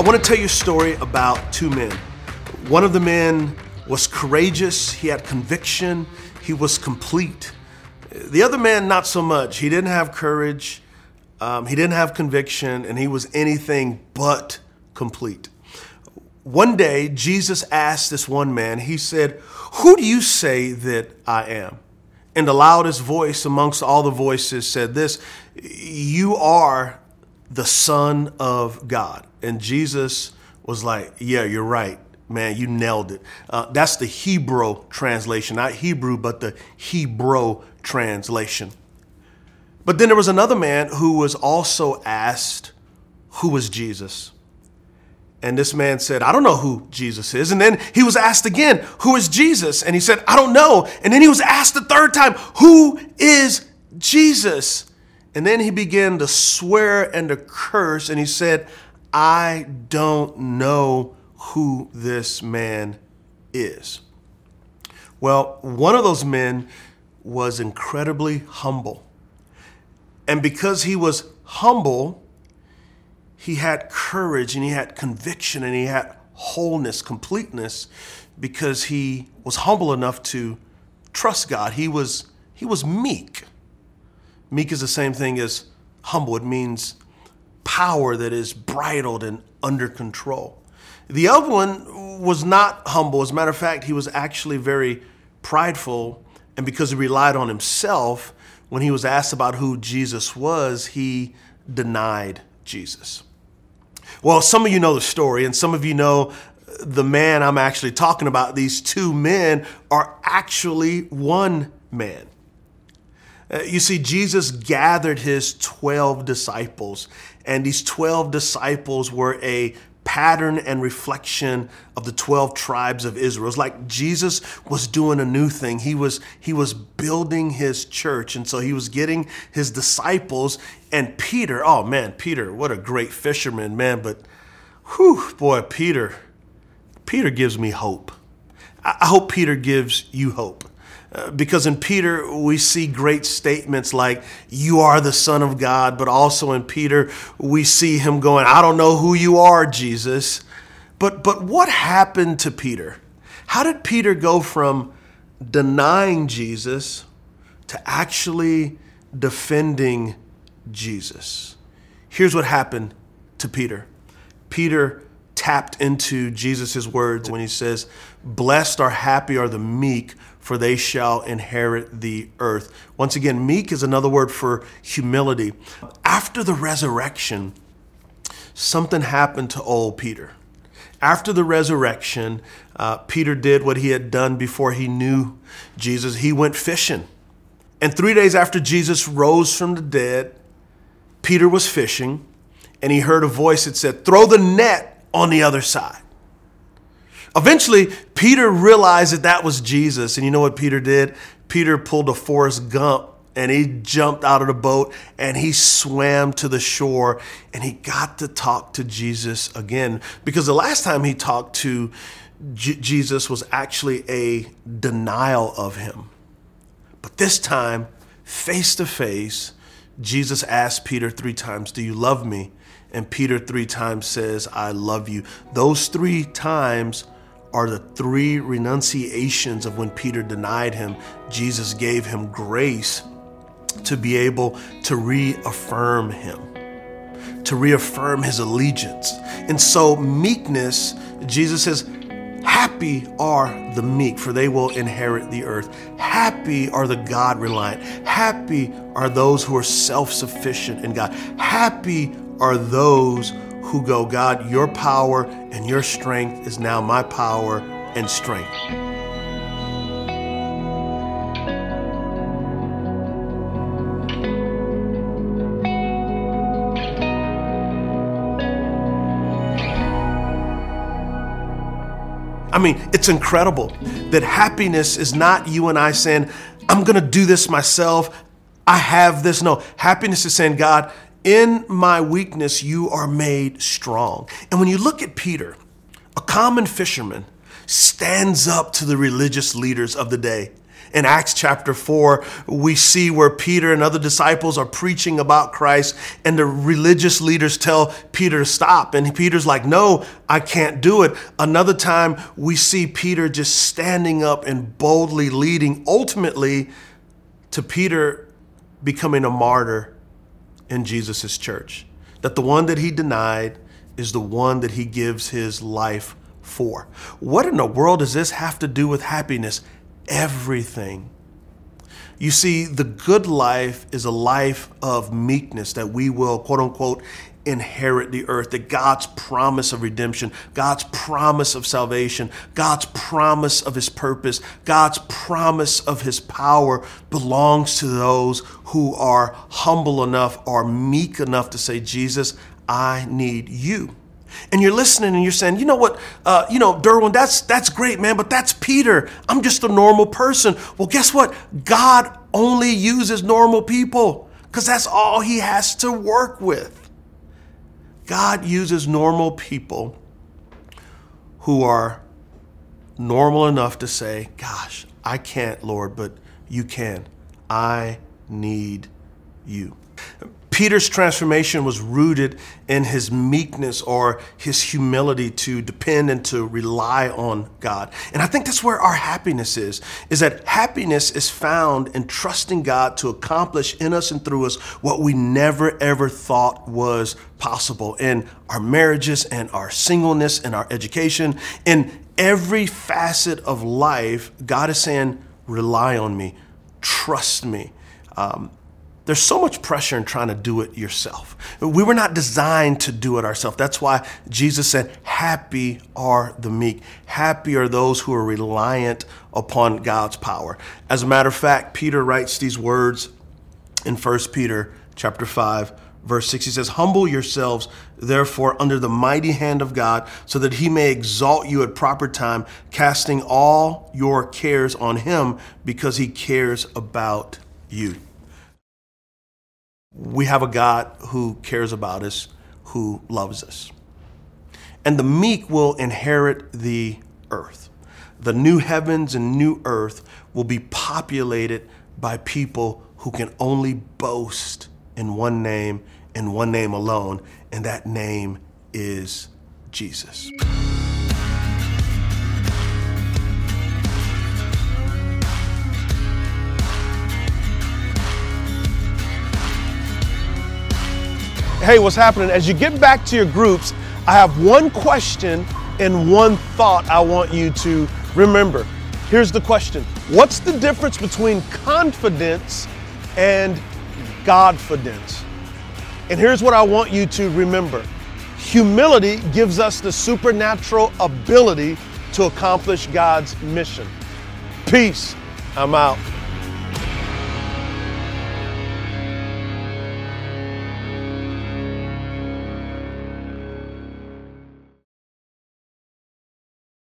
I want to tell you a story about two men. One of the men was courageous, he had conviction, he was complete. The other man, not so much. He didn't have courage, um, he didn't have conviction, and he was anything but complete. One day, Jesus asked this one man, he said, Who do you say that I am? And the loudest voice amongst all the voices said this You are the Son of God. And Jesus was like, Yeah, you're right. Man, you nailed it. Uh, that's the Hebrew translation, not Hebrew, but the Hebrew translation. But then there was another man who was also asked, Who was Jesus? And this man said, I don't know who Jesus is. And then he was asked again, Who is Jesus? And he said, I don't know. And then he was asked the third time, Who is Jesus? And then he began to swear and to curse. And he said, I don't know who this man is. Well, one of those men was incredibly humble. And because he was humble, he had courage and he had conviction and he had wholeness, completeness, because he was humble enough to trust God. He was, he was meek. Meek is the same thing as humble, it means power that is bridled and under control. The other one was not humble. As a matter of fact, he was actually very prideful. And because he relied on himself, when he was asked about who Jesus was, he denied Jesus. Well, some of you know the story, and some of you know the man I'm actually talking about. These two men are actually one man. Uh, you see, Jesus gathered his 12 disciples, and these 12 disciples were a pattern and reflection of the 12 tribes of Israel. It's like Jesus was doing a new thing. He was he was building his church and so he was getting his disciples and Peter, oh man, Peter, what a great fisherman, man, but whew, boy, Peter Peter gives me hope. I hope Peter gives you hope. Uh, because in Peter, we see great statements like, You are the Son of God. But also in Peter, we see him going, I don't know who you are, Jesus. But, but what happened to Peter? How did Peter go from denying Jesus to actually defending Jesus? Here's what happened to Peter Peter tapped into Jesus' words when he says, Blessed or happy are the meek, for they shall inherit the earth. Once again, meek is another word for humility. After the resurrection, something happened to old Peter. After the resurrection, uh, Peter did what he had done before he knew Jesus. He went fishing. And three days after Jesus rose from the dead, Peter was fishing and he heard a voice that said, Throw the net on the other side. Eventually, Peter realized that that was Jesus. And you know what Peter did? Peter pulled a Forrest Gump and he jumped out of the boat and he swam to the shore and he got to talk to Jesus again. Because the last time he talked to J- Jesus was actually a denial of him. But this time, face to face, Jesus asked Peter three times, Do you love me? And Peter three times says, I love you. Those three times are the three renunciations of when Peter denied him. Jesus gave him grace to be able to reaffirm him, to reaffirm his allegiance. And so, meekness, Jesus says, Happy are the meek, for they will inherit the earth. Happy are the God reliant. Happy are those who are self sufficient in God. Happy are those who go, God, your power and your strength is now my power and strength. I mean, it's incredible that happiness is not you and I saying, I'm going to do this myself. I have this. No, happiness is saying, God, in my weakness, you are made strong. And when you look at Peter, a common fisherman stands up to the religious leaders of the day In Acts chapter 4, we see where Peter and other disciples are preaching about Christ, and the religious leaders tell Peter to stop. And Peter's like, No, I can't do it. Another time, we see Peter just standing up and boldly leading, ultimately, to Peter becoming a martyr in Jesus' church. That the one that he denied is the one that he gives his life for. What in the world does this have to do with happiness? Everything. You see, the good life is a life of meekness that we will, quote unquote, inherit the earth, that God's promise of redemption, God's promise of salvation, God's promise of his purpose, God's promise of his power belongs to those who are humble enough or meek enough to say, Jesus, I need you. And you're listening and you're saying, you know what, uh, you know, Derwin, that's that's great, man, but that's Peter. I'm just a normal person. Well, guess what? God only uses normal people because that's all he has to work with. God uses normal people who are normal enough to say, Gosh, I can't, Lord, but you can. I need you. Peter's transformation was rooted in his meekness or his humility to depend and to rely on God. And I think that's where our happiness is, is that happiness is found in trusting God to accomplish in us and through us what we never ever thought was possible in our marriages and our singleness and our education. In every facet of life, God is saying, rely on me, trust me. Um, there's so much pressure in trying to do it yourself. We were not designed to do it ourselves. That's why Jesus said, Happy are the meek. Happy are those who are reliant upon God's power. As a matter of fact, Peter writes these words in 1 Peter chapter 5 verse 6 he says humble yourselves therefore under the mighty hand of god so that he may exalt you at proper time casting all your cares on him because he cares about you we have a God who cares about us, who loves us. And the meek will inherit the earth. The new heavens and new earth will be populated by people who can only boast in one name and one name alone, and that name is Jesus. Hey, what's happening? As you get back to your groups, I have one question and one thought I want you to remember. Here's the question What's the difference between confidence and Godfidence? And here's what I want you to remember humility gives us the supernatural ability to accomplish God's mission. Peace. I'm out.